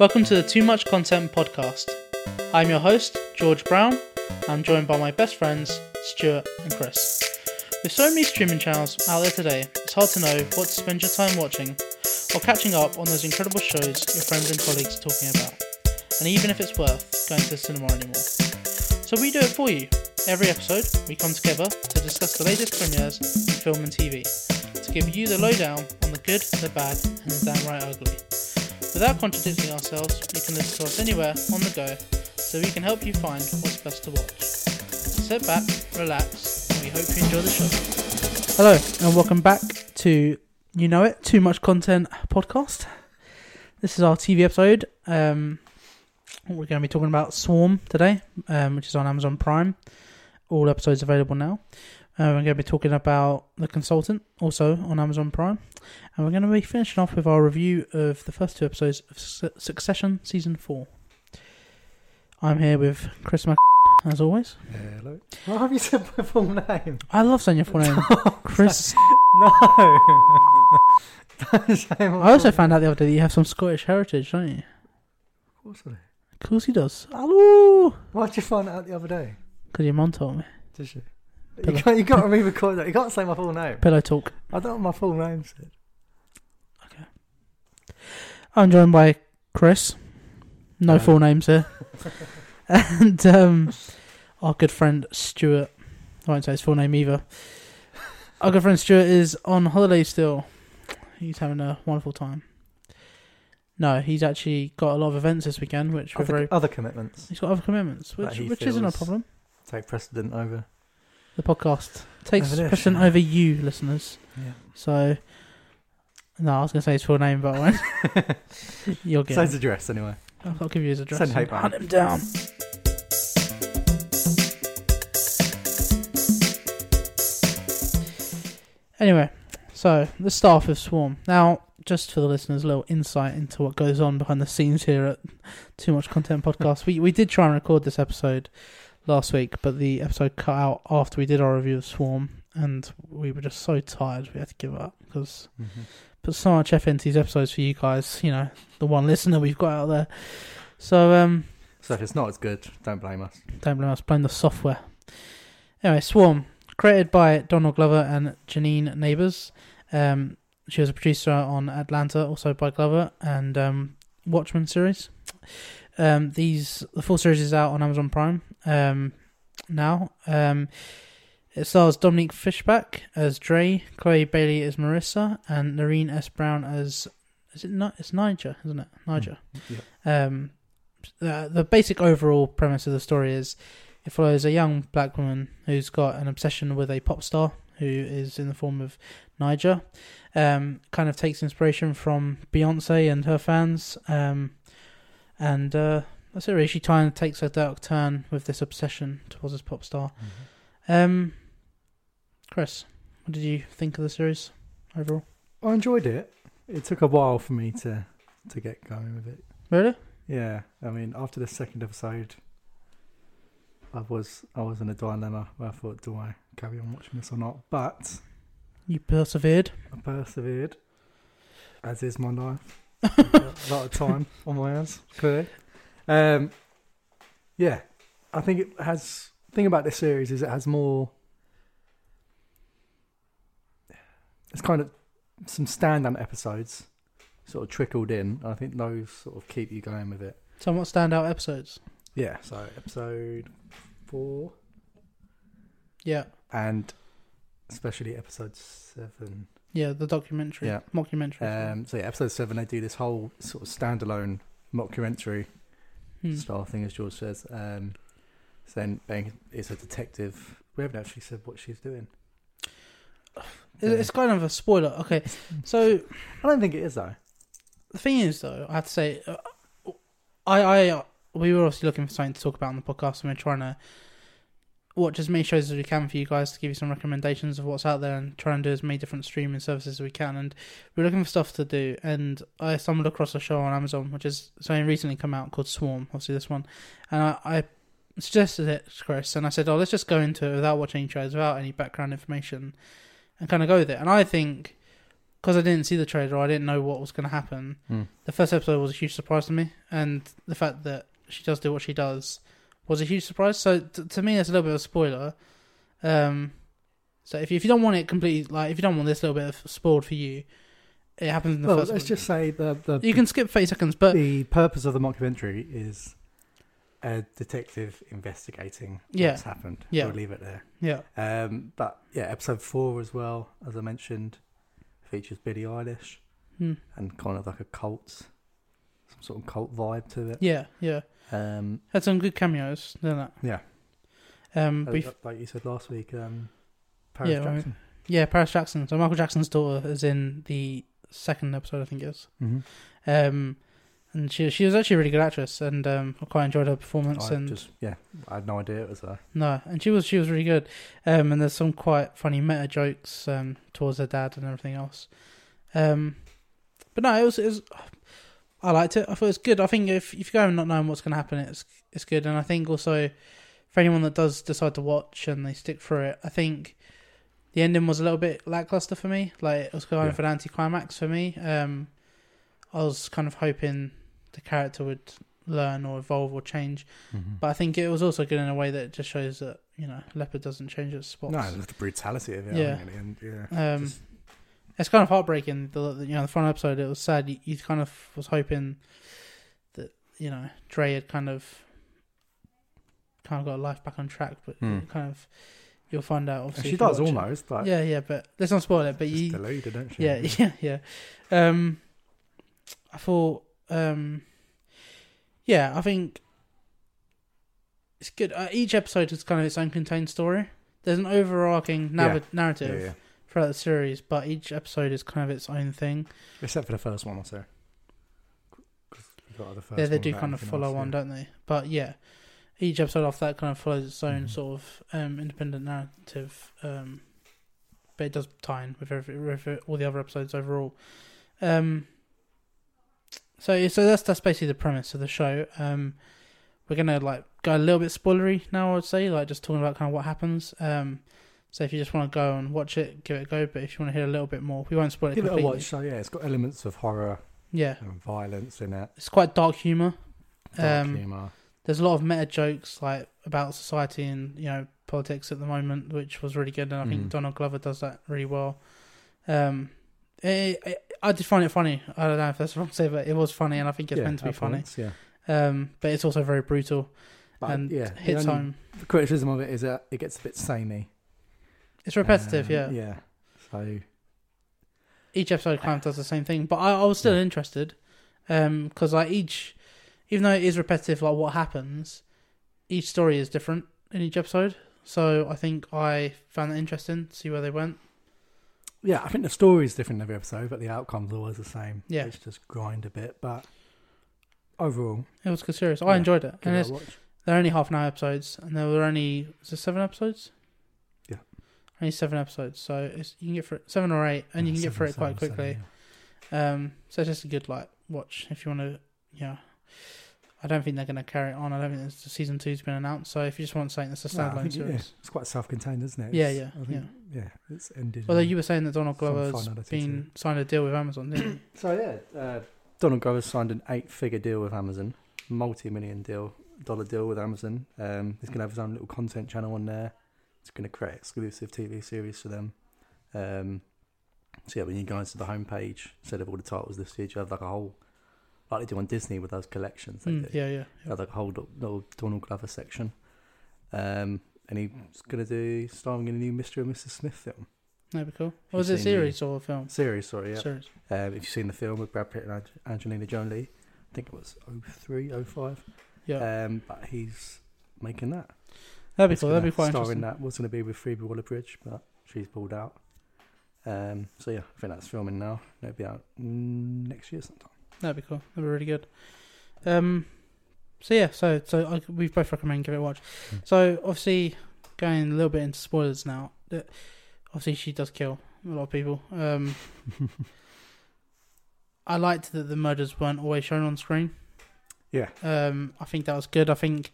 Welcome to the Too Much Content podcast. I'm your host, George Brown. I'm joined by my best friends, Stuart and Chris. With so many streaming channels out there today, it's hard to know what to spend your time watching or catching up on those incredible shows your friends and colleagues are talking about, and even if it's worth going to the cinema anymore. So we do it for you. Every episode, we come together to discuss the latest premieres in film and TV, to give you the lowdown on the good, the bad, and the downright ugly. Without contradicting ourselves, you can listen to us anywhere on the go, so we can help you find what's best to watch. Sit back, relax, and we hope you enjoy the show. Hello, and welcome back to You Know It, Too Much Content podcast. This is our TV episode. Um, we're going to be talking about Swarm today, um, which is on Amazon Prime. All episodes available now. Uh, we're going to be talking about The Consultant, also on Amazon Prime. And we're going to be finishing off with our review of the first two episodes of Su- Succession Season 4. I'm here with Chris Mac, as always. Hello. Why have you said my full name? I love saying your full name. Chris. No. Don't say my I also full- found out the other day that you have some Scottish heritage, don't you? Of course I do. Of course he does. Hello! Why did you find out the other day? Because your mum told me. Did you? Pillow. You can't, you got to re-record that. You can't say my full name. Pillow talk. I don't want my full name said. Okay. I'm joined by Chris. No full names here. and um, our good friend Stuart. I won't say his full name either. Our good friend Stuart is on holiday still. He's having a wonderful time. No, he's actually got a lot of events this weekend, which Other, very. other commitments He's got other commitments, which which isn't a problem. take precedent over. The podcast takes precedent over you, listeners. Yeah. So, no, I was going to say his full name, but I won't. You'll get. Him. his address anyway. I'll I'll give you his address. Send and Hunt him down. Anyway, so the staff off Swarm. Now, just for the listeners, a little insight into what goes on behind the scenes here at Too Much Content Podcast. we we did try and record this episode last week, but the episode cut out after we did our review of Swarm, and we were just so tired we had to give up because put so much effort into these episodes for you guys. You know, the one listener we've got out there. So um, So if it's not as good, don't blame us. don't blame us, blame the software. Anyway, Swarm, created by Donald Glover and Janine Nabers. Um, she was a producer on Atlanta, also by Glover, and um, Watchmen series. Um, these the full series is out on Amazon Prime um, now. Um, it stars Dominique Fishback as Dre, Chloe Bailey as Marissa, and Nirine S. Brown as is it not? It's Ni'Jah, isn't it? Ni'Jah. Yeah. Um, the, the basic overall premise of the story is it follows a young black woman who's got an obsession with a pop star who is in the form of Ni'Jah. Um, kind of takes inspiration from Beyonce and her fans. Um, and uh, that's it. Really, she kind of takes a dark turn with this obsession towards this pop star. Um, Chris, what did you think of the series overall? I enjoyed it. It took a while for me to to get going with it. Really? Yeah, I mean, after the second episode, I was I was in a dilemma where I thought, do I carry on watching this or not? But You persevered. I persevered, as is my life. a lot of time on my hands, clearly. Um, yeah, I think it has. Thing about this series is it has more. It's kind of some stand-up episodes, sort of trickled in. I think those sort of keep you going with it. Somewhat standout episodes. Yeah, so episode four Yeah. and especially episode seven. Yeah, the documentary. Yeah. Mockumentary. Um, so yeah, episode seven they do this whole sort of standalone mockumentary Hmm. style thing, as George says. Um, so then Bang is a detective. We haven't actually said what she's doing. It- It's kind of a spoiler. Okay, so I don't think it is though. the thing is, though, I have to say, uh, I, I, we were obviously looking for something to talk about on the podcast, and we're trying to watch as many shows as we can for you guys to give you some recommendations of what's out there, and try and do as many different streaming services as we can. And we're looking for stuff to do, and I stumbled across a show on Amazon, which is something recently come out called Swarm. Obviously, this one, and I, I suggested it to Chris, and I said, "Oh, let's just go into it without watching shows, without any background information, and kind of go with it." And I think because I didn't see the trailer, I didn't know what was going to happen. Mm. The first episode was a huge surprise to me, and the fact that she does do what she does was a huge surprise. So t- to me, it's a little bit of a spoiler. Um, so if you, if you don't want it completely, like if you don't want this little bit of spoiled for you, it happens in the Well, first. let's just say the the you can skip thirty seconds, but the purpose of the mockumentary is a detective investigating Yeah. what's happened. Yeah. we'll leave it there. yeah, Um, but yeah, episode four as well, as I mentioned, features Billie Eilish Hmm. and kind of like a cult, some sort of cult vibe to it. yeah, yeah. Um, Had some good cameos, didn't it? yeah, Um, bef- like you said last week, um, Paris Yeah, right. Jackson. yeah, Paris Jackson. So Michael Jackson's daughter is in the second episode, I think it is. Mm-hmm. Um, and she she was actually a really good actress, and um, I quite enjoyed her performance. I and just yeah, I had no idea it was her. no, and she was she was really good. Um, and there's some quite funny meta jokes um towards her dad and everything else. Um, but no, it was it was. I liked it. I thought it was good. I think if if you go in not knowing what's going to happen, it's it's good. And I think also for anyone that does decide to watch and they stick through it, I think the ending was a little bit lackluster for me. Like it was kind of an anticlimax for me. Um, I was kind of hoping the character would learn or evolve or change, Mm-hmm. but I think it was also good in a way that it just shows that you know leopard doesn't change its spots. no, the brutality of it. Yeah. I think, at the end, yeah. Um, Just- it's kind of heartbreaking. The, you know the final episode, it was sad. You, you kind of was hoping that you know Dre had kind of kind of got life back on track, but it kind of you'll find out. Obviously, she does almost, but Yeah, yeah, but let's not spoil it. But you, deluded, don't she? yeah, yeah, yeah. Um, I thought, um, yeah, I think it's good. Uh, each episode is kind of its own contained story. There's an overarching nav- Yeah. narrative yeah, yeah. Throughout the series, but each episode is kind of its own thing. Except for the first one, or got the Yeah, they do kind of follow else, one, yeah. don't they? But yeah, each episode after that kind of follows its own Mhm. sort of um, independent narrative. Um, but it does tie in with, every, with all the other episodes overall. Um, so so that's that's basically the premise of the show. Um, we're gonna like go a little bit spoilery now. I would say like just talking about kind of what happens. Um, so if you just want to go and watch it, give it a go. But if you want to hear a little bit more, we won't spoil it Give it a completely. watch. So yeah, it's got elements of horror Yeah, and violence in it. it's quite dark humor. Dark Um, humor. there's a lot of meta jokes like about society and you know politics at the moment, which was really good, and I think Mm. Donald Glover does that really well. Um, it, it- I did find it funny. I don't know if that's wrong to say, but it was funny, and I think it's yeah, meant to be funny. points, Yeah, Um, but it's also very brutal but and yeah, hits home. The criticism of it is that it gets a bit samey. It's repetitive, Um, yeah. Yeah. So Each episode kind of does the same thing, but I, I was still Yeah. interested because like each, even though it is repetitive, like what happens, each story is different in each episode. So I think I found that interesting to see where they went. yeah, I think the story is different every episode, but the outcome's are always the same. Yeah. it's just grind a bit, but overall, It was good series. I Yeah, enjoyed it, and it it's, they're only half an hour episodes, and there were only was seven episodes? Yeah. only seven episodes, so it's, you can get for it seven or eight, and you Yeah, can get seven, through it quite seven, quickly. seven, Um, so it's just a good like watch if you want to. Yeah, I don't think they're going to carry it on. I don't think there's season two's been announced. So if you just want something that's a yeah. No, I standalone think, yeah, series, it's quite self-contained, isn't it? Yeah, It's- yeah, I think, yeah. It's ended. although you were saying that Donald Glover's finality been signed a deal with Amazon, didn't he? So yeah, uh, Donald Glover signed an eight-figure deal with Amazon, multi-million deal dollar deal with Amazon. Um, he's gonna have his own little content channel on there. He's gonna create exclusive TV series for them. Um, so yeah, when you go into the homepage, instead of all the titles listed, you have like a whole, like they do on Disney with those collections. Mm, yeah, yeah, yeah. have like a whole little- Donald Glover section. Um, and he's gonna do starring in a new Mr. and Mrs. Smith film That'd be cool. Or was it a seen the- series or a film? series. Sorry, yeah. Series. Um, if you've seen the film with Brad Pitt and Angelina Jolie, I think it was 03, 05. Yeah, Um, but he's making that. That'd be cool. That'd be quite star interesting. in that was going to be with Phoebe Waller-Bridge, but she's pulled out. Um, so yeah, I think that's filming now. It'll be out mm, next year sometime. That'd be cool. That'd be really good. Um, so yeah, so so I, we both recommend give it a watch. Mm. So obviously, going a little bit into spoilers now. That obviously she does kill a lot of people. Um, I liked that the murders weren't always shown on screen. Yeah. Um, I think that was good. I think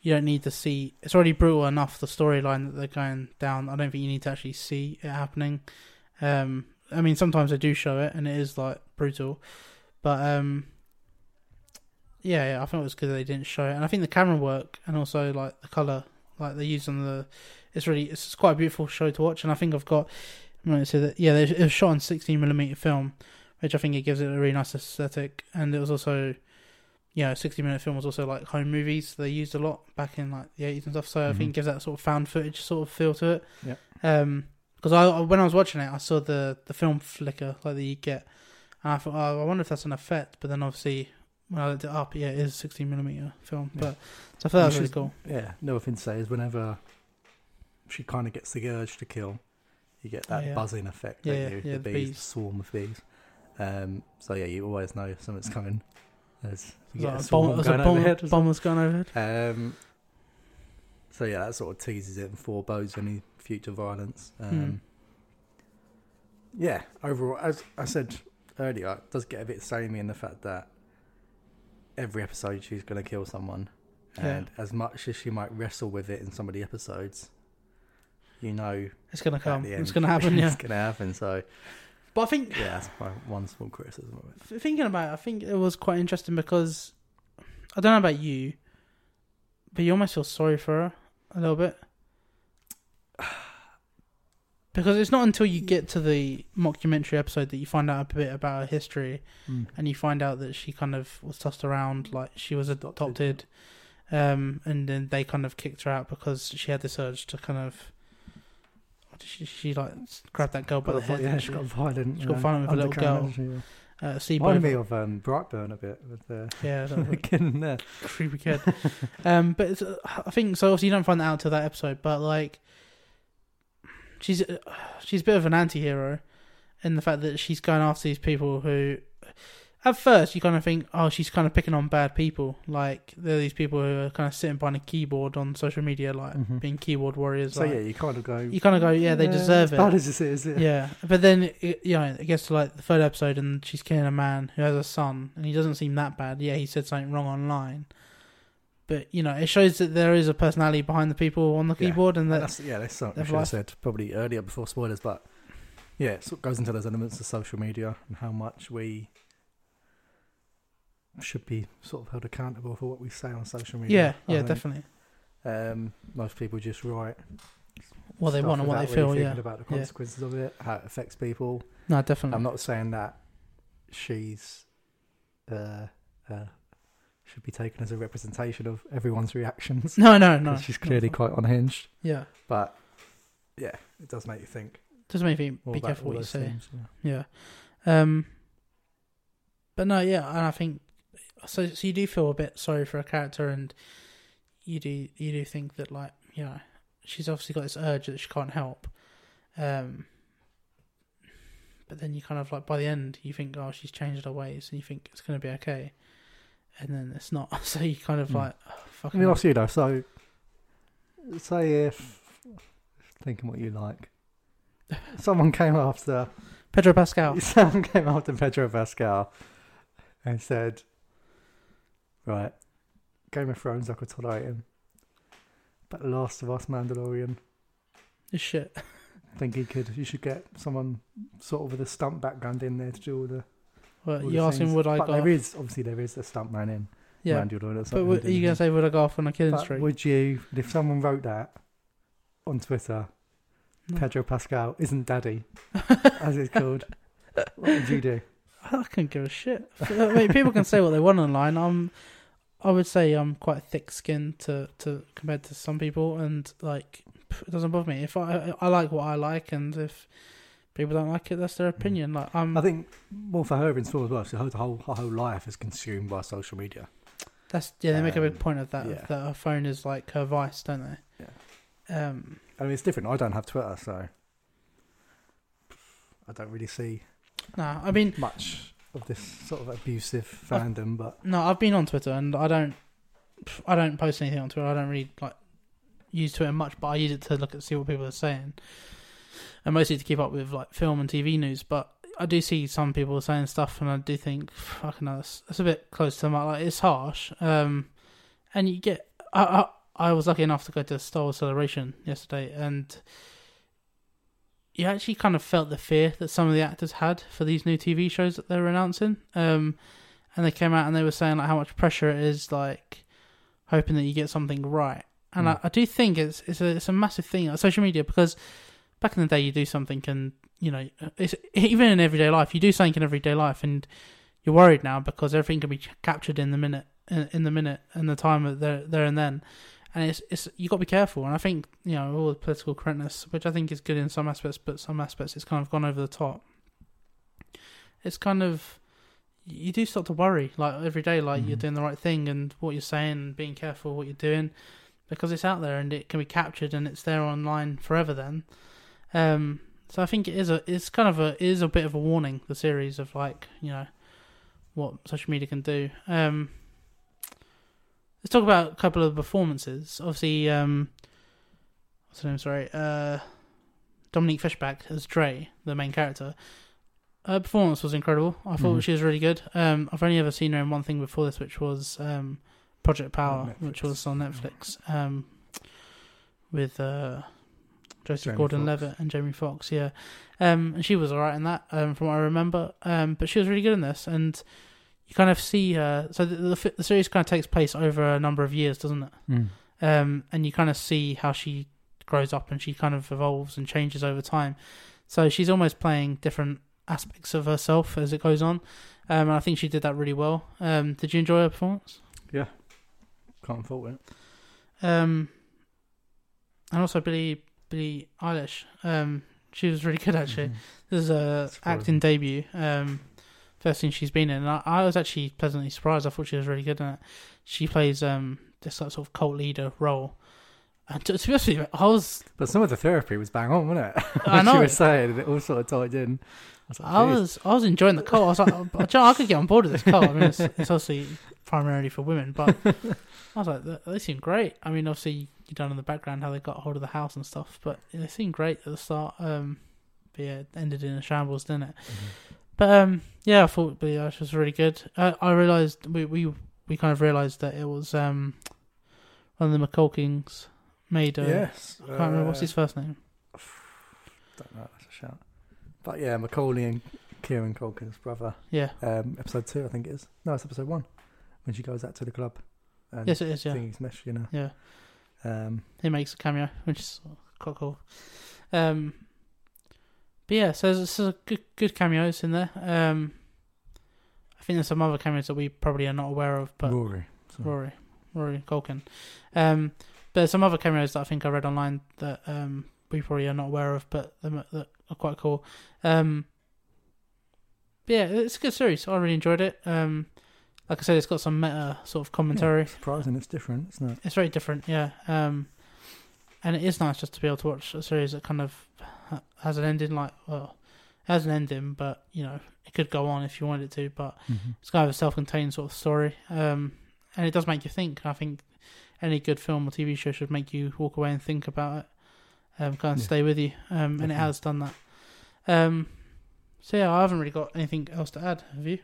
you don't need to see. It's already brutal enough the storyline that they're going down. I don't think you need to actually see it happening. Um, I mean, sometimes they do show it, and it is like brutal, but um, yeah, yeah I think it was that they didn't show it, and I think the camera work and also like the color, like they used on the, it's really it's quite a beautiful show to watch, and I think I've got, I'm going to say that yeah, it was shot on 16 millimeter film, which I think it gives it a really nice aesthetic, and it was also. Yeah, sixty minute film was also like home movies they used a lot back in like the eighties and stuff. So I Mhm. think it gives that sort of found footage sort of feel to it. Yeah. Um, because I when I was watching it, I saw the the film flicker like that you get, and I thought, oh, I wonder if that's an effect. But then obviously when I looked it up, yeah, it is sixteen millimeter film. Yeah. But so I thought that was really cool. Yeah, another thing to say is whenever she kind of gets the urge to kill, you get that Oh, yeah. buzzing effect. Yeah, don't yeah, you? yeah, the the bees, bees. swarm of bees. Um, so yeah, you always know something's coming. There's It a was like a swarm bomb, it was a going bomb, overhead. bomb going overhead. Um, so yeah, that sort of teases it and forebodes any future violence. Um, Hmm. Yeah, overall, as I said earlier, it does get a bit samey in the fact that every episode she's going to kill someone, Yeah. and as much as she might wrestle with it in some of the episodes, you know, It's gonna come. It's gonna happen. Yeah. it's going to happen. So But I think yeah, that's my one small criticism of it. Thinking about it, I think it was quite interesting because I don't know about you, but you almost feel sorry for her a little bit. Because it's not until you get to the mockumentary episode that you find out a bit about her history and you find out that she kind of was tossed around like she was Adopted. adopted. Um, and then they kind of kicked her out because she had this urge to kind of. She, she like grabbed that girl by the head. yeah, she got violent. She got violent with a little girl. yeah. Uh. Reminded me of um, Brightburn a bit with the Yeah, kid in there. creepy kid. um, but it's, uh, I think so. Obviously, you don't find that out till that episode. But like, she's uh, she's a bit of an anti-hero in the fact that she's going after these people who, at first, you kind of think, oh, she's kind of picking on bad people. Like they're these people who are kind of sitting behind a keyboard on social media, like Mhm. being keyboard warriors. So like, yeah, you kind of go. you kind of go, yeah, they deserve it. Bad as this is, yeah. Yeah, but then it, you know, it gets to like the third episode, and she's killing a man who has a son, and he doesn't seem that bad. Yeah, he said something wrong online, but you know, it shows that there is a personality behind the people on the Yeah. keyboard, and And that that's yeah, that's something I should have said probably earlier before spoilers, but yeah, it sort of goes into those elements of social media and how much we should be sort of held accountable for what we say on social yeah, media. I yeah, think. definitely. Um, most people just write What they want and what they feel. really Yeah, about the Yeah. consequences of it, how it affects people. no, definitely. I'm not saying that she's uh, uh, should be taken as a representation of everyone's reactions. no, no, no. she's clearly quite unhinged. Yeah, But yeah, it does make you think. just make more be careful what you say. things, yeah. Yeah. Um. But no, yeah, and I think so. So you do feel a bit sorry for a character, and you do you do think that like you know she's obviously got this urge that she can't help. Um. But then you kind of like by the end you think oh she's changed her ways and you think it's gonna be okay, and then it's not. So you kind of Hmm. like oh, Let fucking. me hell. ask you though. So, say if thinking what you like, someone came after Pedro Pascal. someone came after Pedro Pascal and said, "Right, Game of Thrones, I could tolerate him, but Last of Us, Mandalorian, This shit. think he could. You should get someone sort of with a stunt background in there to do all the. Well, all you the asking things. would I But go? there is obviously there is a stunt man in yeah. Mandalorian. or But something, w- are you gonna say would I go off on a killing But streak? would you, if someone wrote that on Twitter, No. Pedro Pascal isn't daddy, as it's called, what would you do? I couldn't give a shit. I mean, people can say what they want online. I'm, I would say I'm quite thick-skinned to, to compared to some people, and like it doesn't bother me if I I like what I like, and if people don't like it, that's their opinion. Like I'm, I think more for her in store as well. So her whole her whole life is consumed by social media. that's yeah. They make a big um, point of that. yeah. That her phone is like her vice, don't they? Yeah. Um. I mean, it's different. I don't have Twitter, so I don't really see No, I mean, much of this sort of abusive fandom. But no. I've been on Twitter, and I don't, I don't post anything on Twitter. I don't really like use Twitter much, but I use it to look at see what people are saying, and mostly to keep up with like film and TV news. But I do see some people saying stuff, and I do think, fucking hell, that's, that's a bit close to my like. It's harsh, um, and you get. I, I I was lucky enough to go to Star Wars Celebration yesterday, and you actually kind of felt the fear that some of the actors had for these new TV shows that they were announcing. Um, and they came out and they were saying like how much pressure it is, like hoping that you get something right. And Mm. I, I do think it's it's a it's a massive thing on social media because back in the day you do something and you know it's even in everyday life you do something in everyday life and you're worried now because everything can be captured in the minute in, in the minute and the time of there there and then and it's it's you got to be careful. And I think you know all the political correctness which I think is good in some aspects but some aspects it's kind of gone over the top. It's kind of you do start to worry like every day like you're Mhm. doing the right thing and what you're saying and being careful what you're doing because it's out there and it can be captured and it's there online forever then. Um so I think it is a it's kind of a is a bit of a warning the series of like you know what social media can do. Um let's talk about a couple of performances. Obviously um what's her name? Sorry uh Dominique Fishback as Dre the main character. Her performance was incredible. I thought Mhm. she was really good. Um I've only ever seen her in one thing before this which was um Project Power which was on Netflix um with uh Joseph Jamie Gordon-Levitt and Jamie Foxx, yeah, um, and she was alright in that, um, from what I remember. Um, but she was really good in this, and you kind of see her. So the, the the series kind of takes place over a number of years, doesn't it? Mm. Um, and you kind of see how she grows up and she kind of evolves and changes over time. So she's almost playing different aspects of herself as it goes on. Um, and I think she did that really well. Um, did you enjoy her performance? Yeah, can't fault it. Um, and also Billy Billie Eilish. Um, she was really good actually. Mhm. This is a acting debut. Um, first thing she's been in. And I, I was actually pleasantly surprised. I thought she was really good in it. She plays um this like, sort of cult leader role. And to, to be honest with you, I was But some of the therapy was bang on, wasn't it? I know. she was saying, it all sort of tied in. I was like, I was I was enjoying the cult. I was like, oh, you know, I could get on board with this cult. I mean, it's, it's obviously primarily for women, but I was like, they, seem great. I mean, obviously you done in the background how they got hold of the house and stuff, but they seemed great at the start. Um, but yeah, it ended in a shambles, didn't it? Mhm. But um, yeah, I thought Eilish was really good. Uh, I realized we, we we kind of realized that it was um one of the McCulkings made. Uh, yes. I can't remember what's uh, his first name. Don't know. That's a shout. But yeah, Macaulay and Kieran Culkin's brother. Yeah. Um, episode two, I think it is. No, it's episode one. When she goes out to the club. And Yes, it is. Yeah. Smash, you know. Yeah. Um, He makes a cameo, which is quite cool. Um, but yeah, so there's some good good cameos in there. Um, I think there's some other cameos that we probably are not aware of, but Rory. So- Rory, Rory Culkin. Um, but there's some other cameos that I think I read online that um, we probably are not aware of, but that are quite cool. Um, but yeah, it's a good series. I really enjoyed it. Um, like I said, it's got some meta sort of commentary. Surprising, it's different, isn't it? It's very different, yeah. Um, and it is nice just to be able to watch a series that kind of has an ending. Like, well, it has an ending, but you know, it could go on if you wanted it to. But Mm-hmm. it's kind of a self-contained sort of story, um, and it does make you think. I think any good film or TV show should make you walk away and think about it, um, kind of Yeah. stay with you, um, and it has done that. Um, so yeah, I haven't really got anything else to add. Have you?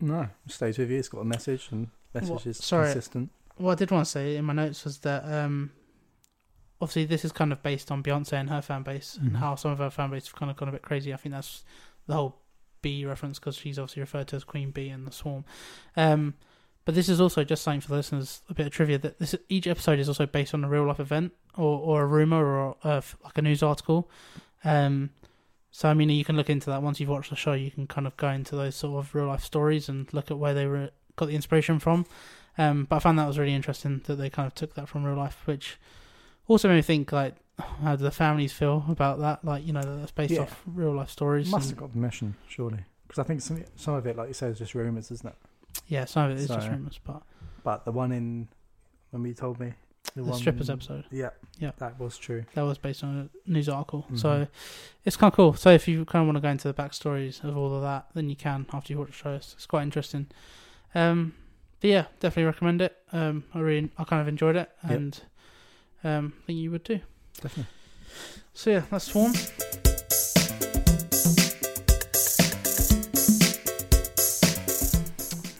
No, it stays with you. It's got a message, and message What- is sorry. consistent. What I did want to say in my notes was that um, obviously this is kind of based on Beyonce and her fan base and Mhm. how some of her fan base have kind of gone a bit crazy. I think that's the whole Bee reference because she's obviously referred to as Queen Bee in the Swarm. Um, but this is also just something for the listeners, a bit of trivia that this each episode is also based on a real life event or, or a rumor or uh, like a news article. Um, so I mean, you can look into that once you've watched the show. You can kind of go into those sort of real life stories and look at where they were got the inspiration from. Um, but I found that was really interesting that they kind of took that from real life, which also made me think like, how do the families feel about that? Like, you know, that's based Yeah. off real life stories. Must and- have got permission, surely. Because I think some some of it, like you say, is just rumours, isn't it? yeah, some of it is just So- rumors, but But the one in when you told me the, the one strippers episode yeah, Yeah. that was true. that was based on a news article. So it's kind of cool. So if you kind of want to go into the backstories of all of that, then you can after you watch the show. It's, it's quite interesting. Um, but yeah, definitely recommend it. Um, I really, I kind of enjoyed it, Yep. and um, I think you would too. Definitely. So yeah, that's Swarm.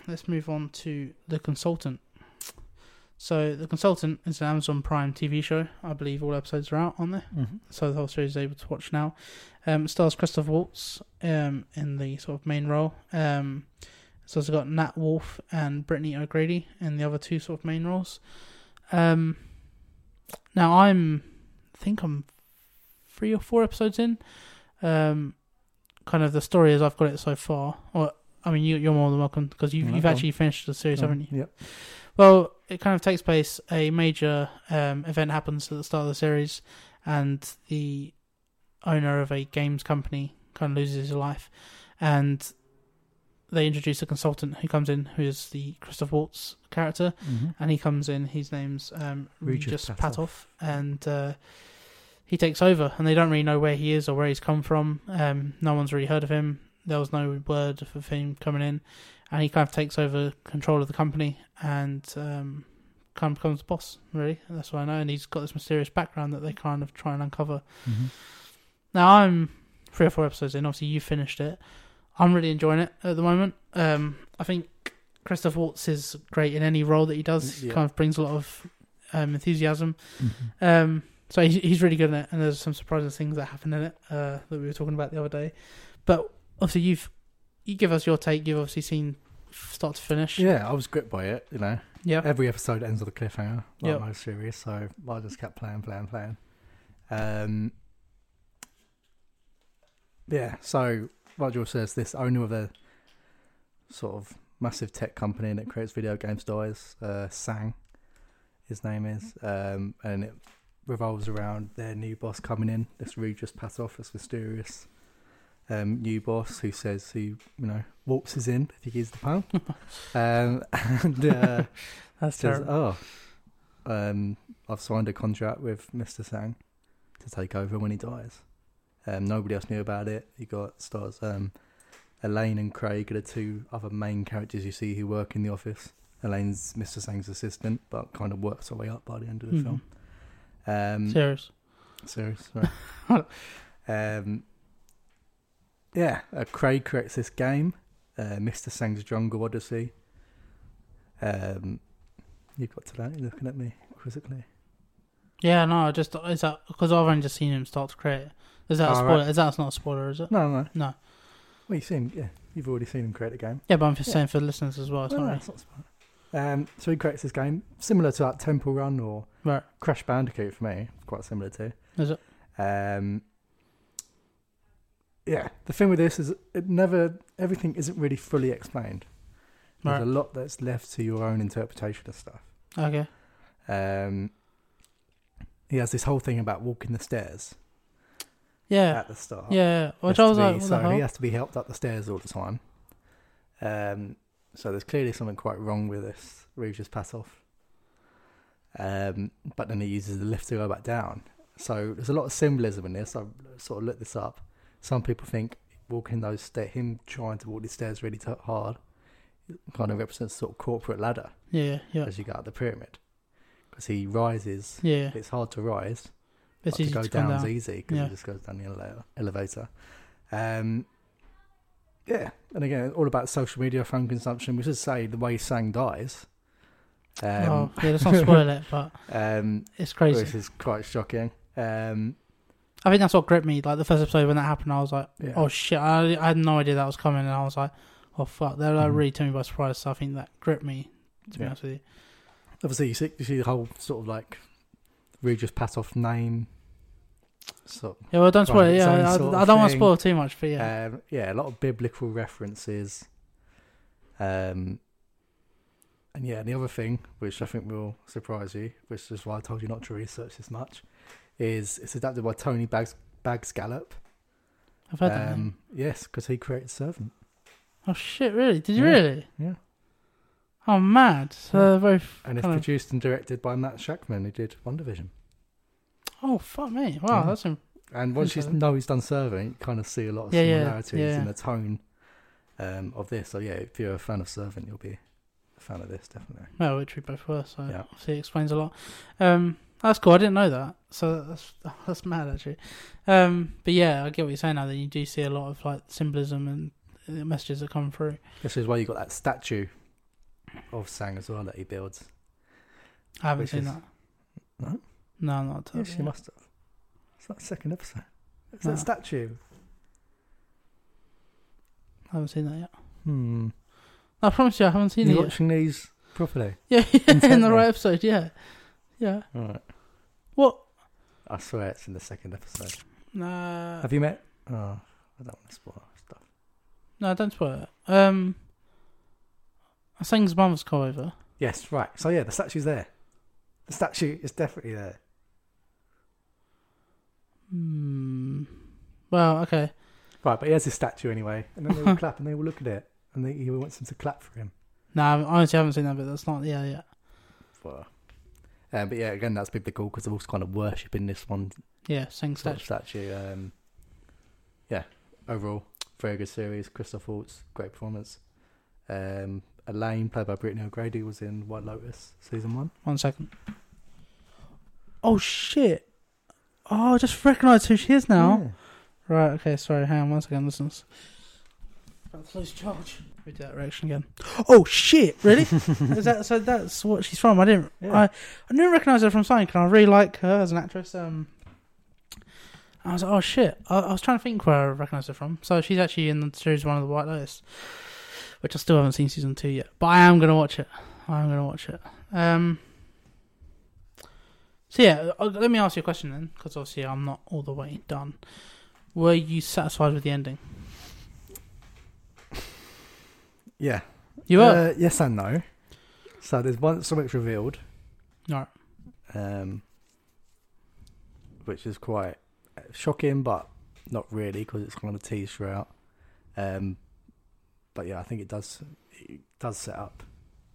Let's move on to the consultant. So the consultant is an Amazon Prime TV show. I believe all episodes are out on there, Mm-hmm. so the whole series is able to watch now. Um, it stars Christoph Waltz um, in the sort of main role. Um, it's also got Nat Wolff and Brittany O'Grady in the other two sort of main roles. Um, now I'm, I think I'm three or four episodes in. Um, kind of the story as I've got it so far. Or I mean, you, you're more than welcome because you've, you've actually finished the series, haven't you? Yep. Well, it kind of takes place. A major um, event happens at the start of the series, and the owner of a games company kind of loses his life, and they introduce a consultant who comes in, who is the Christoph Waltz character, Mm-hmm. and he comes in. His name's um, Regus. Patoff, and uh, he takes over. And they don't really know where he is or where he's come from. Um, no one's really heard of him. There was no word of him coming in, and he kind of takes over control of the company and um, kind of becomes the boss. Really, that's what I know. And he's got this mysterious background that they kind of try and uncover. Mm-hmm. Now I'm three or four episodes in. Obviously, you finished it. I'm really enjoying it at the moment. Um, I think Christoph Waltz is great in any role that he does. He kind of brings a lot of um, enthusiasm. Mm-hmm. Um, so he's, he's really good in it, and there's some surprising things that happen in it uh, that we were talking about the other day. But obviously, you've you give us your take. You've obviously seen start to finish. Yeah, I was gripped by it. You know, Yeah. every episode ends with a cliffhanger, like Yep. most series. So I just kept playing, playing, playing. Um, yeah. So George says, this owner of a sort of massive tech company that creates video games dies. Uh, Sang, his name is, um, and it revolves around their new boss coming in. This Regus Patoff, this mysterious um, new boss who says he, you know waltzes in if he gives the pun. um, and uh, That's says, terrible. "Oh, um, I've signed a contract with Mister Sang to take over when he dies." Um, nobody else knew about it. You got stars um, Elaine and Craig are the two other main characters you see who work in the office. Elaine's Mister Sang's assistant, but kind of works her way up by the end of the Mhm. film. Um, Serious. Serious, sorry. um, yeah, uh, Craig creates this game, uh, Mr. Sang's Jungle Odyssey. Um, you got to that? You're looking at me quizzically. Yeah, no, I just is that because I've only just seen him start to create. Is that a spoiler? right. Is that not a spoiler? Is it? No, no. No. Well, you've seen, yeah, you've already seen him create a game. Yeah, but I'm just Yeah. saying for the listeners as well. No, no, Sorry. it's not a. Um, so he creates this game similar to that Temple Run or Right. Crash Bandicoot for me. Quite similar to. Is it? Um, yeah, the thing with this is it never everything isn't really fully explained. There's Right. a lot that's left to your own interpretation of stuff. Okay. Um, he has this whole thing about walking the stairs Yeah. at the start. Yeah. Which I was be- like, so he has to be helped up the stairs all the time. Um, so there's clearly something quite wrong with this Regus Patoff. Um, but then he uses the lift to go back down. So there's a lot of symbolism in this. I sort of looked this up. Some people think walking those stairs, him trying to walk the stairs really t- hard, kind of represents sort of corporate ladder Yeah. Yeah. as you go up the pyramid. Because he rises, Yeah. it's hard to rise. It's to go to come down is easy because Yeah. it just goes down the elevator. elevator. Um, yeah, and again, all about social media phone consumption. We should say the way Sang dies. Um, oh, yeah. Let's not spoil it, but um, it's crazy. This is quite shocking. Um, I think that's what gripped me. Like the first episode when that happened, I was like, yeah. "Oh shit!" I, I had no idea that was coming, and I was like, "Oh fuck!" That like, Mhm. really took me by surprise. So I think that gripped me. To be Yeah. honest with you, Obviously, you see, you see the whole sort of like Regis off name. So yeah. Well, don't spoil it. Yeah, I, I don't want to spoil too much, but yeah, yeah, um, yeah, a lot of biblical references. Um, and yeah, the other thing, which I think will surprise you, which is why I told you not to research this much, is it's adapted by Tony Bags Bags Gallop. I've heard that. name. Um, yes, because he created Servant. Oh shit! Really? Did you yeah. really? Yeah. Oh, mad. So very. f- And it's kind of- produced and directed by Matt Shakman, who did WandaVision. Oh fuck me! Wow, that's im- And once you know he's done Servant, you kind of see a lot of Yeah, yeah, similarities yeah. in the tone um, of this. So yeah, if you're a fan of Servant, you'll be a fan of this definitely. well, which we both were. So Yeah. obviously it explains a lot. Um, that's cool. I didn't know that. So that's that's mad actually. Um, but yeah, I get what you're saying now. That you do see a lot of like symbolism and uh, messages that come through. This is why you got that statue of Sang as well that he builds. I haven't Which seen is- that. No? No, not Yes, you must have. It's that second episode. It's No. that statue. I haven't seen that yet. Hmm. I promise you, I haven't seen You're it yet. watching these properly. Yeah, yeah, in the Intently. right episode. Yeah, yeah. All right. What? I swear it's in the second episode. Nah, Have you met? Oh, I don't want to spoil stuff. no, don't spoil it. Um, I sang his mother's come over. Yes, right. So yeah, the statue's there. The statue is definitely there. Hmm. Well, okay. Right, but he has this statue anyway, and then they all clap and they all look at it, and they, he wants them to clap for him. No, I honestly haven't seen that but That's not. Yeah, yeah, For, um, but yeah, again, that's biblical because they're also kind of worshipping this one yeah. Sort of statue. statue. Um, yeah, overall, very good series. Christoph Waltz, great performance. Um, Elaine, played by Brittany O'Grady, was in White Lotus season one. One second. Oh shit! Oh, I just recognised who she is now. Right. Okay. Sorry. Hang on one second. Listeners. About to lose charge. We do that reaction again. Oh shit! Really? is that so? That's what she's from. I didn't. Yeah. I I didn't recognise her from something. 'cause I really like her as an actress. Um. I was like, oh shit! I, I was trying to think where I recognised her from. So she's actually in the series one of the White Lotus, which I still haven't seen season two yet. But I am gonna watch it. I am gonna watch it. Um. So yeah, uh, let me ask you a question then, because obviously I'm not all the way done. Were you satisfied with the ending? Yeah. You were. Uh, yes and no. So there's one something's revealed, Alright. um, which is quite shocking, but not really because it's kind of teased throughout. Um, but yeah, I think it does it does set up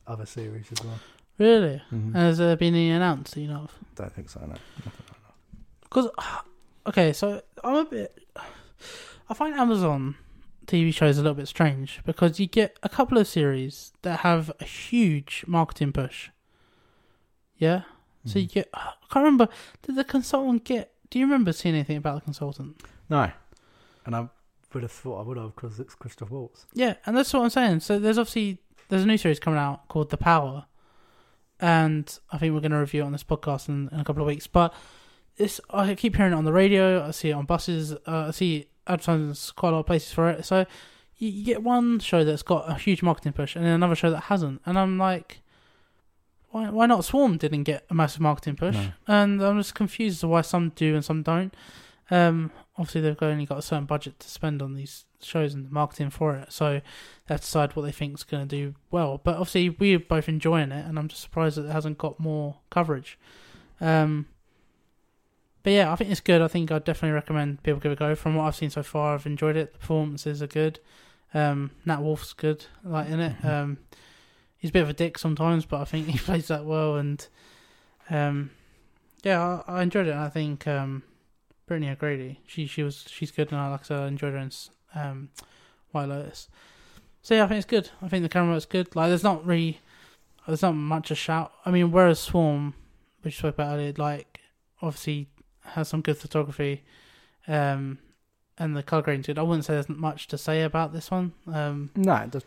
other series as well. Really? Mhm. Has there been any announced? that You know of? Don't think so. No. Because, okay, so I'm a bit. I find Amazon TV shows a little bit strange because you get a couple of series that have a huge marketing push. Yeah? So you Mhm. get. I can't remember. Did the consultant get. Do you remember seeing anything about the consultant? no, and I would have thought I would have because it's Christoph Waltz. Yeah, and that's what I'm saying. So there's obviously. There's a new series coming out called The Power. And I think we're going to review it on this podcast in, in a couple of weeks. But it's I keep hearing it on the radio. I see it on buses. Uh, I see advertisements quite a lot of places for it. So you, you get one show that's got a huge marketing push, and then another show that hasn't. And I'm like, why why not? Swarm didn't get a massive marketing push, No. and I'm just confused as to why some do and some don't. Um, obviously they've only got a certain budget to spend on these shows and the marketing for it, so they have to decide what they think is going to do well. But obviously we're both enjoying it, and I'm just surprised that it hasn't got more coverage. Um, but yeah, I think it's good. I think I'd definitely recommend people give it a go. From what I've seen so far, I've enjoyed it. The performances are good. Um, Nat Wolff's good, like in it. Mhm. Um, he's a bit of a dick sometimes, but I think he plays that well. And um, yeah, I, I enjoyed it. I think um, Brittany O'Grady, she she was she's good, and I like I said, I enjoyed her in um, White Lotus. So yeah, I think it's good. I think the camera work's good. Like, there's not really, there's not much to shout. I mean, whereas Swarm, which we spoke about earlier, like obviously has some good photography, um, and the color grading's good. I wouldn't say there's much to say about this one. Um, No, it does.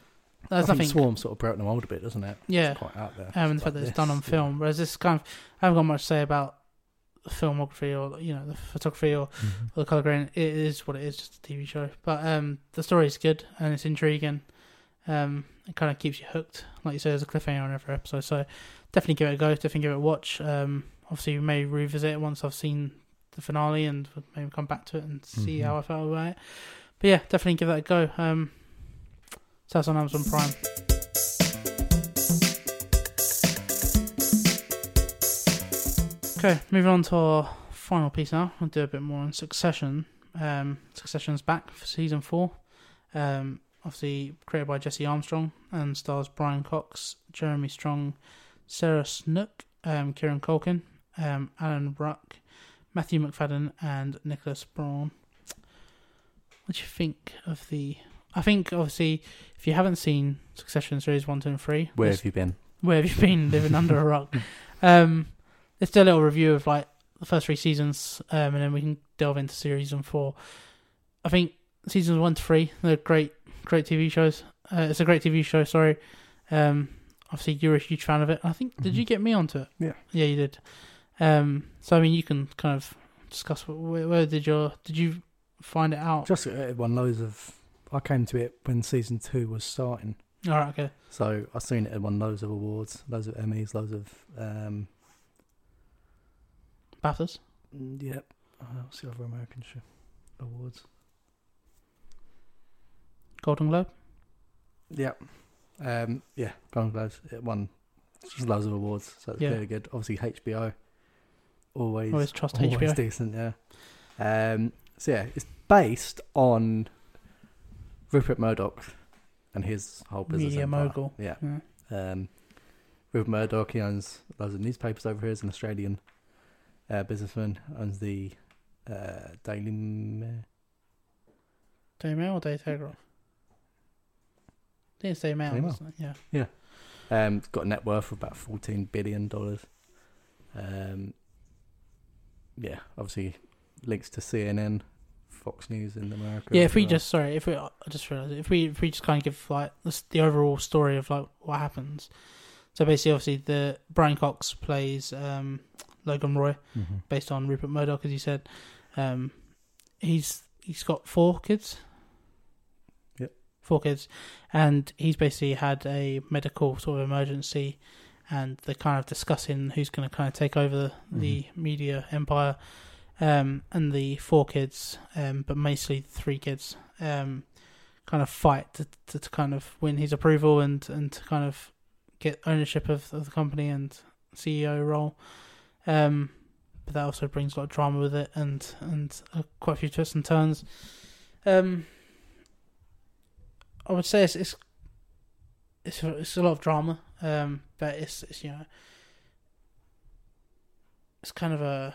there's I think nothing. Swarm sort of broke the mold a bit, doesn't it? Yeah. It's quite out there. um, and the It's fact that like it's done on this, film, whereas this kind of, I haven't got much to say about filmography or you know the photography or. Mhm. or the color grading. It is what it is, just a TV show. But um, the story is good and it's intriguing. Um, it kind of keeps you hooked, like you say. There's a cliffhanger on every episode, so definitely give it a go. Definitely give it a watch. Um, obviously, we may revisit it once I've seen the finale and maybe come back to it and see Mhm. how I felt about it. But yeah, definitely give that a go. Um, so that's on Amazon Prime. Okay, moving on to our final piece now. We'll do a bit more on Succession. Um, Succession's back for season four. Um, obviously created by Jesse Armstrong and stars Brian Cox, Jeremy Strong, Sarah Snook, um, Kieran Culkin, um, Alan Ruck, Matthew Macfadyen, and Nicholas Braun. What do you think of the? I think obviously, if you haven't seen Succession series one, two, and three, Where have you been? where have you been living under a rock? Um, let's do a little review of like the first three seasons, um, and then we can delve into season four. I think seasons one to three, they're great, great TV shows. Uh, it's a great TV show. Sorry, um, obviously you're a huge fan of it. I think did Mhm. you get me onto it? Yeah. yeah, you did. Um, so I mean, you can kind of discuss where, where did your did you find it out? Just it won loads of. I came to it when season two was starting, All right, okay. so I seen it. It won loads of awards, loads of Emmys, loads of. Um, BAFTAs. mm, yep. Uh, what's the other American show awards? Golden Globe. Yep. Um, yeah, Golden Globes. It won just loads of awards, so it's Yeah. really good. Obviously, HBO. Always, Always trust always HBO. decent, yeah. Um, so yeah, it's based on Rupert Murdoch and his whole business. Media empire. mogul. Yeah. Yeah. Um, Rupert Murdoch, he owns loads of newspapers over here. He's an Australian uh, businessman. Owns the uh, Daily Mail. Daily Mail or Daily Telegraph? I think it's Daily Mail. Daily Mail. isn't it? Yeah. Um, got a net worth of about fourteen billion dollars. Um, yeah, obviously links to CNN, Fox News in America. Yeah, if we well. just sorry, if we I just realized if we if we just kind of give like the, the overall story of like what happens. So basically, obviously, the Brian Cox plays um, Logan Roy, Mhm. based on Rupert Murdoch, as you said. Um, he's he's got four kids. Yep. Four kids, and he's basically had a medical sort of emergency, and they're kind of discussing who's going to kind of take over the, the media empire. Um, and the four kids, um, but mostly three kids, um, kind of fight to, to, to kind of win his approval and, and to kind of get ownership of, of the company and CEO role. Um, but that also brings a lot of drama with it and and uh, quite a few twists and turns. Um, I would say it's it's it's a, it's a lot of drama, um, but it's it's you know it's kind of a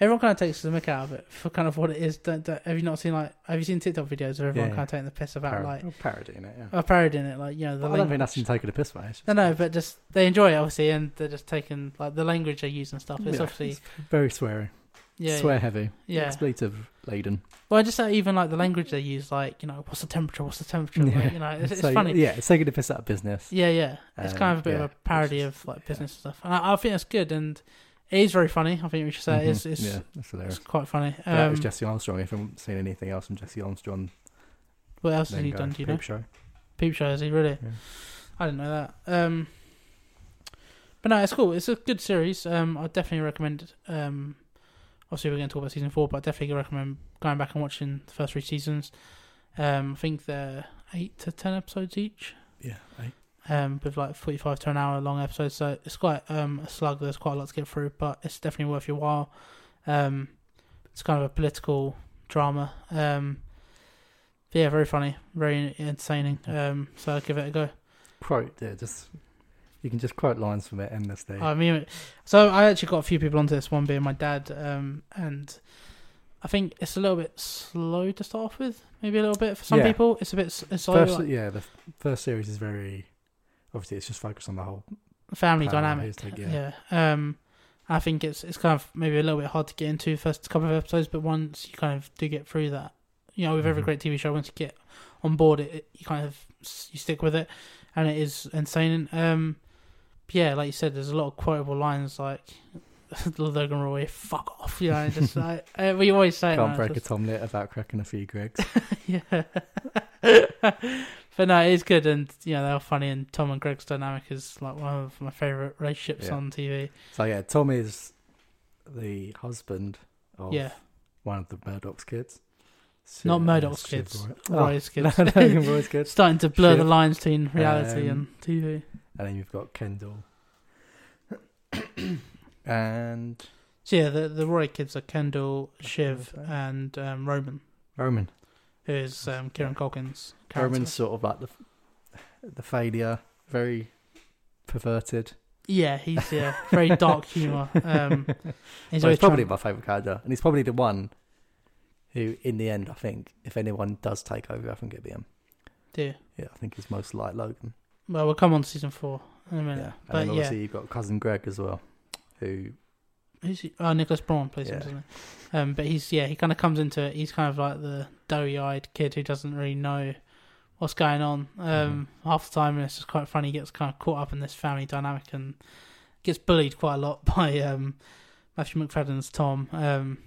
everyone kind of takes the mick out of it for kind of what it is. Don't, don't, have you not seen like have you seen TikTok videos where everyone Yeah. kind of taking the piss about Parod- like oh, parodying it. Yeah, a parodying it, like you know the I don't think language- that's taking a piss, mate. No, no, but just they enjoy it obviously, and they're just taking like the language they use and stuff. It's Yeah, obviously it's very sweary, yeah, swear heavy, yeah. expletive laden. Well, I just uh, even like the language they use, like you know, what's the temperature? What's the temperature? Like, you know, it's, it's So, funny. Yeah, it's taking a piss out of business. Yeah, yeah. It's Um, kind of a bit yeah, of a parody which of like business and stuff, and I, I think that's good, and it is very funny. I think we should say Mhm. it's it's, yeah, that's hilarious. it's quite funny. that was Um, Jesse Armstrong. If I haven't seen anything else from Jesse Armstrong, what else has he done? Do you Peep know? Show. Peep show is he really? Yeah. I didn't know that. Um, but no, it's cool. It's a good series. Um, I definitely recommend. Um, obviously we're going to talk about season four, but I definitely recommend going back and watching the first three seasons. Um, I think they're eight to ten episodes each. Yeah, I, um, with like 45 to an hour long episodes. So it's quite um, a slug. There's quite a lot to get through, but it's definitely worth your while. Um, it's kind of a political drama. Um, but yeah, very funny, very entertaining. Um, so I'll give it a go. quote. Yeah, just you can just quote lines from it endlessly. I mean, so I actually got a few people onto this one, being my dad, um, and I think it's a little bit slow to start off with. Maybe a little bit for some Yeah. people. It's a bit it's slow, first, like yeah, the first series is very obviously it's just focused on the whole. family dynamic. Yeah. yeah. Um, I think it's it's kind of maybe a little bit hard to get into the first couple of episodes, but once you kind of do get through that, you know, with every Mhm. great TV show, once you get on board, it, it you kind of you stick with it, and it is insane. Um, yeah, like you said, there's a lot of quotable lines like. Logan Roy, fuck off, you know. Just like uh, we always say, Can't break it's a Tom about cracking a few Gregs. yeah. But no, it is good, and you know they're funny. And Tom and Greg's dynamic is like one of my favorite relationships Yeah. on TV. so yeah, Tom is the husband of Yeah, one of the Murdoch's kids. Not Shiv- Murdoch's Shiv kids, Roy. Roy's Oh, kids. no, Logan Roy's kids. starting to blur the lines between reality Um, and TV. And then you've got Kendall. and So yeah, the the Roy kids are Kendall, Shiv, and um, Roman, Roman. Is um, Kieran Culkin's character. Roman's sort of like the the failure, very perverted. Yeah, he's yeah very dark humor. Um, he's Well, he's probably my favourite character, and he's probably the one who, in the end, I think, if anyone does take over, I think it'd be him. Yeah. Yeah, I think he's most like Logan. Well, we'll come on to season four in a minute. Yeah, and but then yeah, obviously you've got cousin Greg as well, who Who's he? Oh, Nicholas Braun plays him, Yeah. doesn't he? Um, but he's yeah, he kind of comes into it. He's kind of like the doughy-eyed kid who doesn't really know what's going on. Um, half the time, and it's just quite funny. He gets kind of caught up in this family dynamic and gets bullied quite a lot by um, Matthew Macfadyen's Tom, um,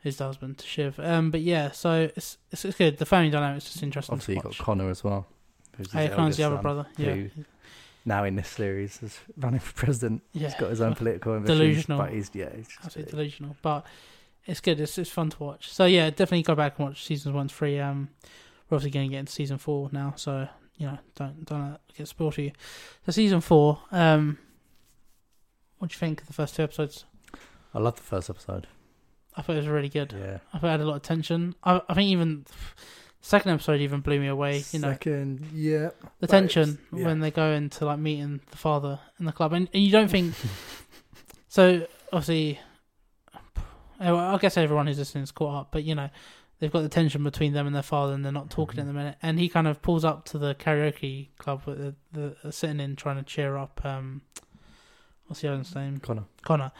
his husband to Shiv. Um, but yeah, so it's, it's it's good. The family dynamic's just interesting Obviously, to you've watch. got Connor as well. Who's his Hey, Connor's eldest the other son, brother. Yeah, who now in this series is running for president. yeah. He's got his own political ambitions, Delusional. but he's yeah, he's absolutely delusional. But it's good. It's it's fun to watch. So yeah, definitely go back and watch seasons one, three. Um, we're obviously going to get into season four now, so you know, don't don't get spoiled for you. So season four. Um, what do you think of the first two episodes? I love the first episode. I thought it was really good. Yeah, I thought it had a lot of tension. I I think even second episode even blew me away. You know, Second, yeah. the tension yeah. when they go into like meeting the father in the club, and, and you don't think. so obviously, I guess everyone who's listening is caught up, but you know, they've got the tension between them and their father, and they're not talking at the minute. And he kind of pulls up to the karaoke club with the, the, the sitting in, trying to cheer up. Um, what's the other's name? Connor. Connor,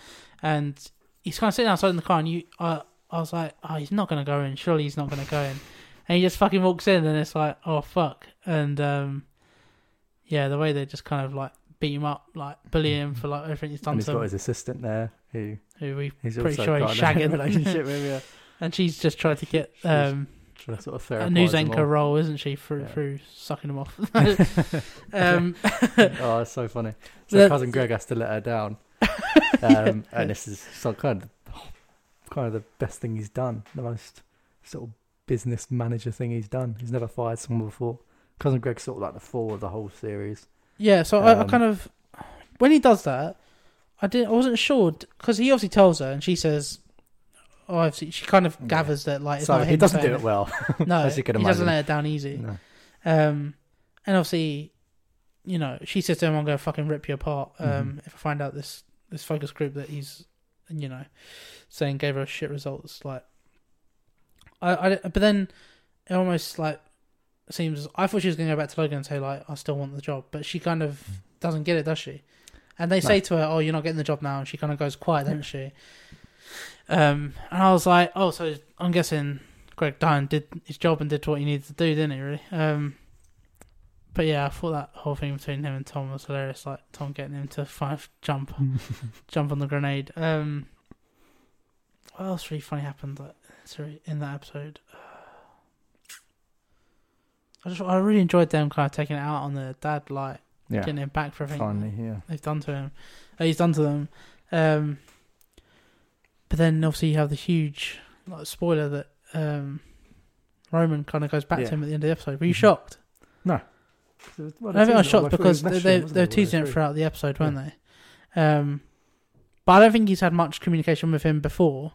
and he's kind of sitting outside in the car, and you, I, I was like, oh, he's not gonna go in. Surely he's not gonna go in. And he just fucking walks in, and it's like, oh fuck. And um, yeah, the way they just kind of like beat him up, like bully him for like everything he's done And he's to got him, his assistant there, who who we he's pretty sure he's shagging. relationship with. Yeah, and she's just trying to get um, sort of a news anchor role, isn't she, through Yeah. through sucking him off. um, oh, it's so funny. So The- cousin Greg has to let her down, um, and this is so kind of kind of the best thing he's done. The most sort of business manager thing he's done. He's never fired someone before. Cousin Greg's sort of like the fall of the whole series. Yeah, so I, I Um, kind of when he does that, I didn't. I wasn't sure because he obviously tells her, and she says, "Oh, I've seen, she kind of Yeah. gathers that like it's so not he doesn't do it well. No, as you can he doesn't let it down easy. No. Um, and obviously, you know, she says to him, "I'm going to fucking rip you apart." Um, Mhm. if I find out this this focus group that he's, you know, saying gave her shit results, like, I, I but then it almost like seems I thought she was going to go back to Logan and say like I still want the job, but she kind of doesn't get it, does she? And they No. say to her, "Oh, you're not getting the job now," and she kind of goes quiet, doesn't she? Um, and I was like, "Oh, so I'm guessing Greg Dine did his job and did what he needed to do, didn't he? Really?" Um, but yeah, I thought that whole thing between him and Tom was hilarious. Like Tom getting him to five jump, jump on the grenade. Um, what else really funny happened? Like, sorry, in that episode. I just I really enjoyed them kind of taking it out on the dad, like Yeah, getting him back for everything finally, yeah. they've done to him. Uh, he's done to them. Um, but then obviously you have the huge like spoiler that um, Roman kind of goes back Yeah. to him at the end of the episode. Were you Mhm. shocked? Well, I think I was shocked all the way because they, they, were wasn't it, all the way teasing it throughout the episode, weren't they? Um, but I don't think he's had much communication with him before.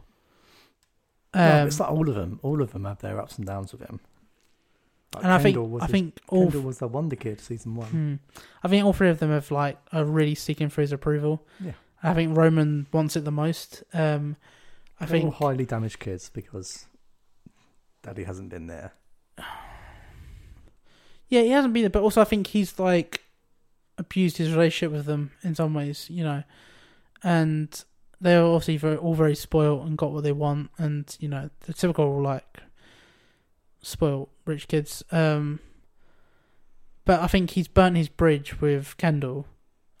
No, Um, it's like all of them. All of them have their ups and downs with him. Like and I think Kendall I his- think all Kendall was the wonder kid season one. Hmm. I think all three of them have like are really seeking for his approval. Yeah. I think Roman wants it the most. Um, I They're all think highly damaged kids because Daddy hasn't been there. yeah, he hasn't been there, but also I think he's like abused his relationship with them in some ways, you know, and they're obviously very, all very spoiled and got what they want, and you know the typical like spoiled rich kids. Um, but I think he's burnt his bridge with Kendall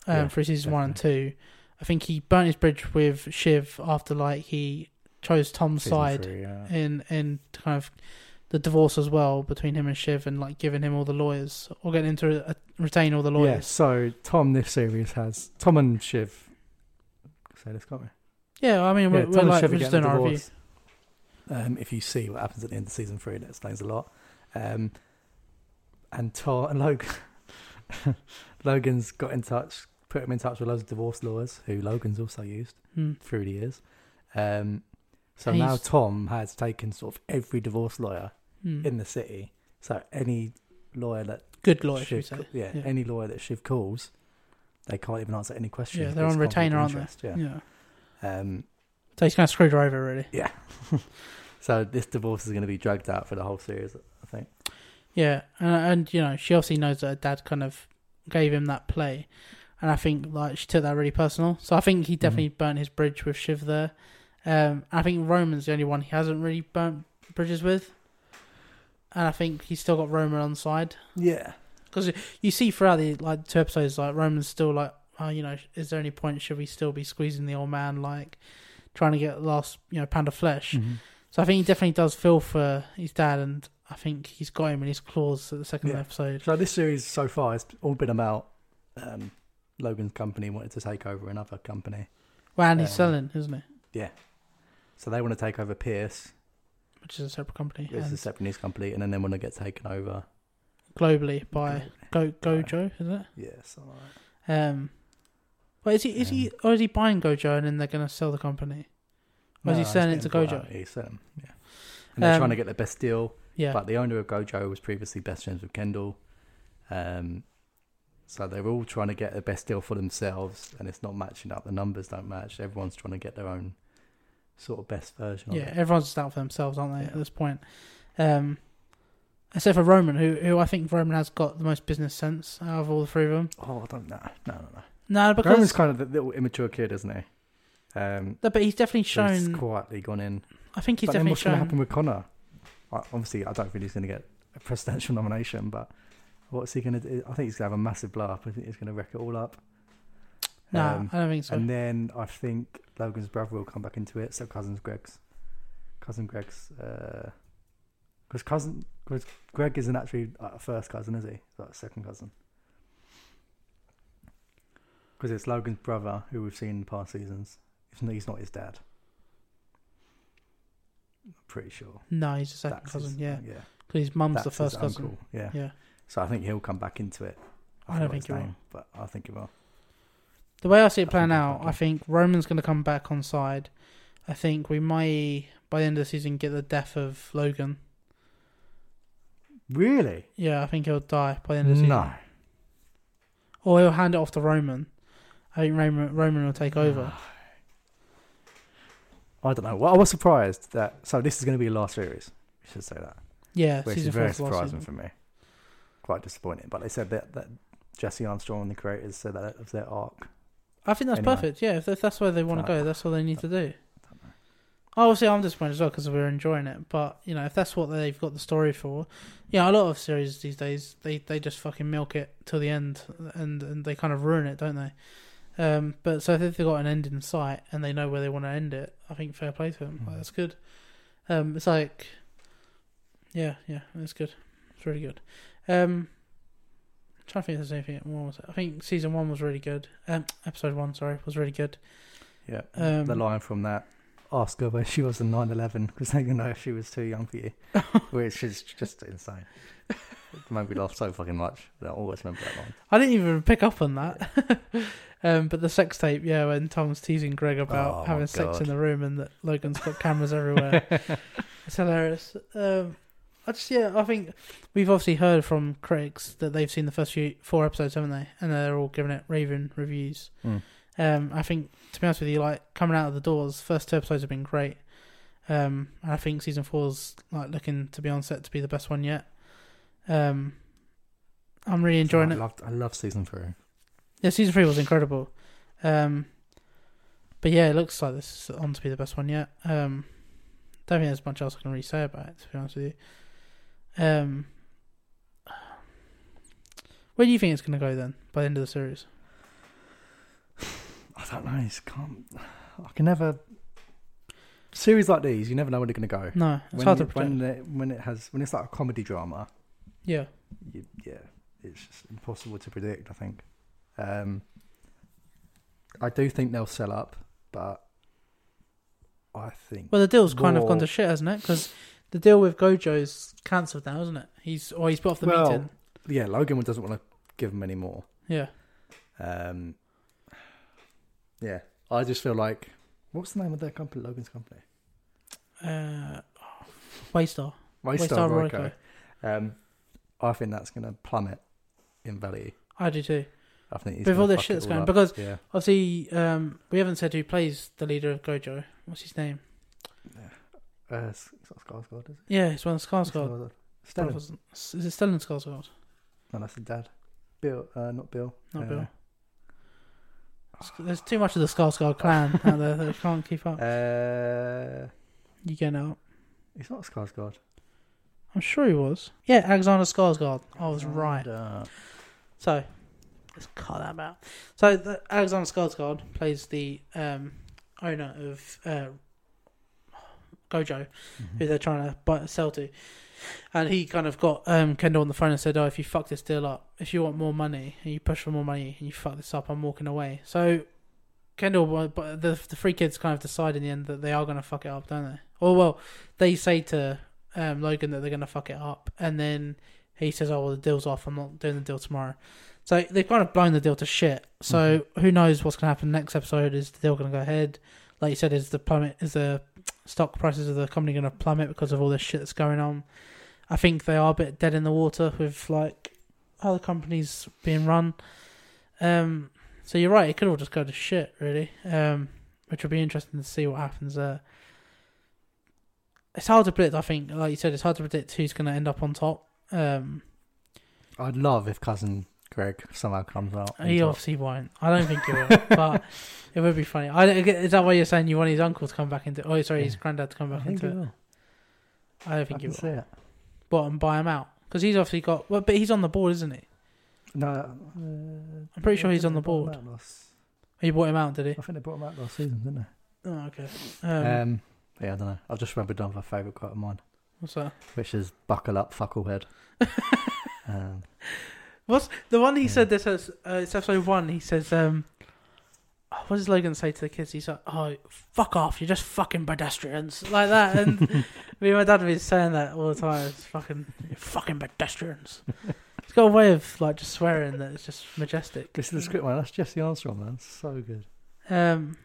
um, Yeah, for seasons one and two. I think he burnt his bridge with Shiv after like he chose Tom's Season side three, yeah. in in kind of the divorce as well between him and Shiv and like giving him all the lawyers or getting him to uh, retain all the lawyers. Yeah, so Tom this series has Tom and Shiv. Say this, can't we? Yeah, I mean we're, Yeah, we're like we're just doing our review. Um, if you see what happens at the end of season three, that explains a lot. Um, and Tom and Logan, Logan's got in touch, put him in touch with loads of divorce lawyers who Logan's also used Hmm. through the years. Um, so And now he's- Tom has taken sort of every divorce lawyer Hmm. in the city. So any lawyer that Good lawyer, Shiv, say? yeah, Yeah. any lawyer that Shiv calls, they can't even answer any questions. Yeah, they're on retainer, aren't they? Yeah. Yeah. Um, So he's kind of screwed her over, really. yeah. so this divorce is going to be dragged out for the whole series, I think. Yeah, and and you know she obviously knows that her dad kind of gave him that play, and I think like she took that really personal. So I think he definitely burnt his bridge with Shiv there. Um, I think Roman's the only one he hasn't really burnt bridges with. and I think he's still got Roman on side Yeah. Because you see throughout the like two episodes, like Roman's still like, oh, you know, is there any point should we still be squeezing the old man, like trying to get the last, you know, pound of flesh? Mm-hmm. So I think he definitely does feel for his dad, and I think he's got him in his claws at the second Yeah. episode. So this series so far has all been about um, Logan's company wanted to take over another company. Well, and he's Um, selling, isn't he? Yeah. So they want to take over Pierce, Which is a separate company, it's and a separate news company, and then they want to get taken over. Globally by Go Gojo, is it? Yes, like that. Um, but is he is he or is he buying Gojo and then they're going to sell the company? Or is he selling it to Gojo? He's selling, yeah. And they're Um, trying to get the best deal. Yeah, But the owner of Gojo was previously best friends with Kendall. Um, so they're all trying to get the best deal for themselves, and it's not matching up. The numbers don't match. Everyone's trying to get their own sort of best version yeah. it. Everyone's just out for themselves, aren't they? At Yeah. this point, um, except for Roman, who who I think Roman has got the most business sense out of all the three of them. Oh, I don't know. No, no, no. No, because Roman's kind of the little immature kid, isn't he? Um, no, but he's definitely he's shown. quietly gone in. I think he's but definitely what's going to happen with Connor? Obviously, I don't think he's going to get a presidential nomination, but what's he going to do? I think he's going to have a massive blow up. I think he's going to wreck it all up. No, Um, I don't think so. And then I think Logan's brother will come back into it. So cousins Greg's, cousin Greg's, because cousin cause Greg isn't actually a first cousin, is he? He's like a second cousin. Because it's Logan's brother who we've seen in past seasons. He's not, his dad. I'm pretty sure. no, he's a second That's cousin. his- yeah, uh, yeah. because his mum's That's the first his cousin. uncle, Yeah. Yeah. So I think he'll come back into it. I don't forgot think his he will. name, but I think he will. The way I see it playing think out, I think Roman's going to come back on side. I think we might, by the end of the season, get the death of Logan. Really? Yeah, I think he'll die by the end of the season. No. Or he'll hand it off to Roman. I think Roman, Roman will take over. I don't know. Well, I was surprised that. So this is going to be the last series. We should say that, Yeah, which season is very last surprising season. for me. Quite disappointing. But they said that, that Jesse Armstrong and the creators said that was their arc. I think that's Anyway. perfect. Yeah, if, that's where they want to go, that's all they need to do. Obviously, I'm disappointed as well because we're enjoying it. But you know, if that's what they've got the story for, yeah, a lot of series these days they, they just fucking milk it till the end and and they kind of ruin it, don't they? Um, but so if they've got an end in sight and they know where they want to end it, I think fair play to them. Like, Mhm. that's good. Um, it's like, yeah, yeah, it's good. It's really good. Um, I'm trying to think if there's anything more. Was it? I think season one was really good. Um, episode one, sorry, was really good. Yeah. Um, the line from that. Ask her where she was in 9-11 because they didn't know if she was too young for you, which is just insane. It made me laugh so fucking much. I always remember that line. I didn't even pick up on that. um, but the sex tape, yeah, when Tom's teasing Greg about Oh, having my sex God. in the room and that Logan's got cameras everywhere. It's hilarious. Um, I just, yeah, I think we've obviously heard from critics that they've seen the first few four episodes, haven't they? And they're all giving it raving reviews. Mm. Um, I think, to be honest with you, like coming out of the doors, first two episodes have been great. Um, and I think season four's like looking to be on set to be the best one yet. Um, I'm really enjoying I it. Loved, I love season three. Yeah, season three was incredible. Um, but yeah, it looks like this is on to be the best one yet. Um, don't think there's much else I can really say about it, to be honest with you. Um, where do you think it's going to go then by the end of the series? I don't know. It's can't. I can never. Series like these, you never know where they're going to go. No, it's when hard to predict. when it, when it has when it's like a comedy drama. yeah, You, yeah, it's just impossible to predict. I think. Um, I do think they'll sell up, but I think well, the deal's kind of gone to shit, hasn't it? Because the deal with Gojo's cancelled now, isn't it? He's or he's put off the Well- meeting. yeah, Logan doesn't want to give them any more. Yeah, Um, yeah, I just feel like what's the name of their company? Logan's company. uh, Waystar. Waystar Waystar Royco. Um, I think that's going to plummet in value. I do too. I think he's With this fuck shit that's going up. because yeah, Obviously, um, we haven't said who plays the leader of Gojo. What's his name? uh, it's not Skarsgård, is it? Yeah, it's one of Skarsgård. Stellan. Is it Stellan Skarsgård? No, that's the dad. Bill, uh, not Bill. Not Uh, Bill. There's too much of the Skarsgård clan out there that can't keep up. Uh, You get out. He's not Skarsgård. I'm sure he was. Yeah, Alexander Skarsgård. I was right. Uh, So let's cut that out. So the, Alexander Skarsgård plays the um, owner of uh, Gojo, who they're trying to buy, sell to, and he kind of got um, Kendall on the phone and said, "Oh, if you fuck this deal up, if you want more money and you push for more money and you fuck this up, I'm walking away." So Kendall, but the the three kids kind of decide in the end that they are going to fuck it up, don't they? Or well, they say to um, Logan that they're going to fuck it up, and then he says, "Oh, well, the deal's off. I'm not doing the deal tomorrow." So they've kind of blown the deal to shit. So who knows what's going to happen next episode? Is the deal going to go ahead? Like you said, is the plummet? Is the stock prices of the company going to plummet because of all this shit that's going on? I think they are a bit dead in the water with like how the company's being run. Um, so you're right; it could all just go to shit, really. Um, which would be interesting to see what happens there. It's hard to predict. I think, like you said, it's hard to predict who's going to end up on top. Um, I'd love if cousin Greg somehow comes out. he obviously won't. I don't think he will, but it would be funny. I, is that why you're saying you want his uncle to come back into? Oh, sorry, his Yeah. granddad to come I back he into it. will. I don't I think he can will. see it. What and buy him out because he's obviously got. Well, but he's on the board, isn't he? No, uh, I'm pretty sure he's on the they brought him board. last- He bought him out, did he? I think they brought him out last season, didn't they? Oh, okay. Um, Um, yeah, I don't know. I've just remembered another favourite quote of mine, what's that? which is "Buckle up, fucklehead." um, What's the one he said this is uh, it's episode one. He says, um, oh, "What does Logan say to the kids?" He's like, "Oh, fuck off! You're just fucking pedestrians like that." And me and my dad was saying that all the time. It's fucking, you're fucking pedestrians. He's got a way of like just swearing that it's just majestic. this is the script, man. That's just Jesse Armstrong, man. So good. Um,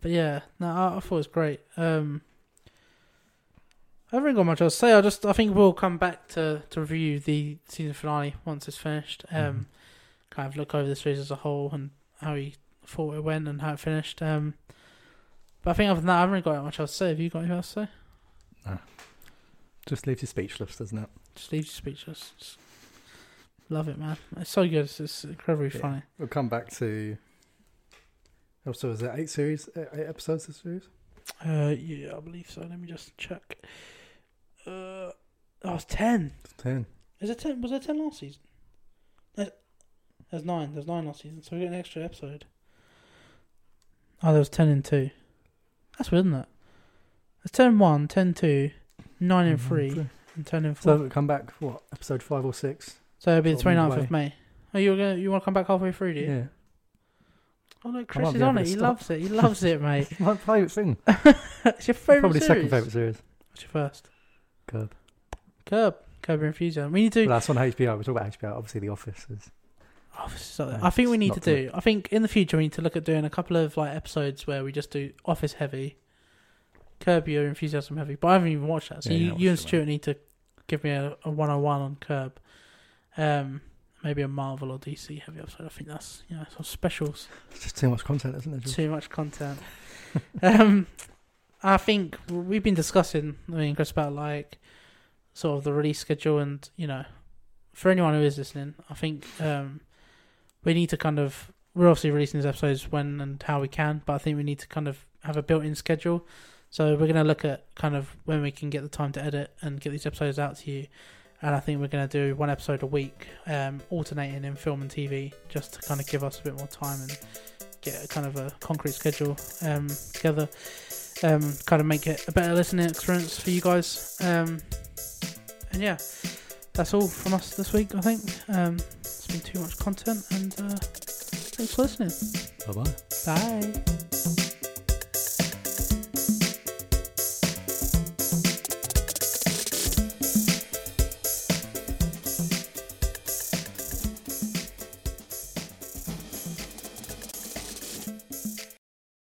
but yeah, no, I, I thought it was great. Um, I haven't got much else to say. I just, I think we'll come back to to review the season finale once it's finished. Um, Mhm. kind of look over the series as a whole and how he thought it went and how it finished. Um, but I think other than that, I haven't really got much else to say. Have you got anything else to say? No. Just leaves you speechless, doesn't it? Just leaves you speechless. Just love it, man. It's so good. It's, it's incredibly Yeah. funny. We'll come back to. Oh, so is that eight series, eight eight episodes this series? Uh, yeah, I believe so. Let me just check. Uh, oh, it's ten. It's ten. Is it ten? Was there ten last season? There's, there's nine. There's nine last season, so we get an extra episode. Oh, there was ten and two. That's weird, isn't it? There's ten and one, ten two, nine and three, and ten and four. So we'll come back. What episode five or six? So it'll be the sort of 29th of. May. Oh, you're gonna you want to come back halfway through, do you? Yeah, Oh no, Chris is on it. He stop. loves it. He loves it, mate. my favourite thing. it's your favorite Probably series. second favourite series. What's your first? Curb. Curb. Curb Your Enthusiasm. We need to. Well, that's on HBO. We're talking about HBO. Obviously, The Office is. This is so- No, I think we need to do. I think in the future we need to look at doing a couple of like episodes where we just do Office heavy, Curb Your Enthusiasm heavy. But I haven't even watched that, so Yeah, you, you and Stuart need to give me a, a one-on-one on Curb. Um, maybe a Marvel or DC heavy episode. I think that's you know some specials. It's just too much content, isn't it? Too much content. um, I think we've been discussing, I mean, Chris, about like sort of the release schedule, and you know, for anyone who is listening, I think um, we need to kind of we're obviously releasing these episodes when and how we can, but I think we need to kind of have a built-in schedule. So we're going to look at kind of when we can get the time to edit and get these episodes out to you. And I think we're going to do one episode a week, um, alternating in film and TV, just to kind of give us a bit more time and get a kind of a concrete schedule um, together. Um, kind of make it a better listening experience for you guys. Um, and yeah, that's all from us this week. I think um, it's been too much content, and uh, thanks for listening. Bye bye. Bye.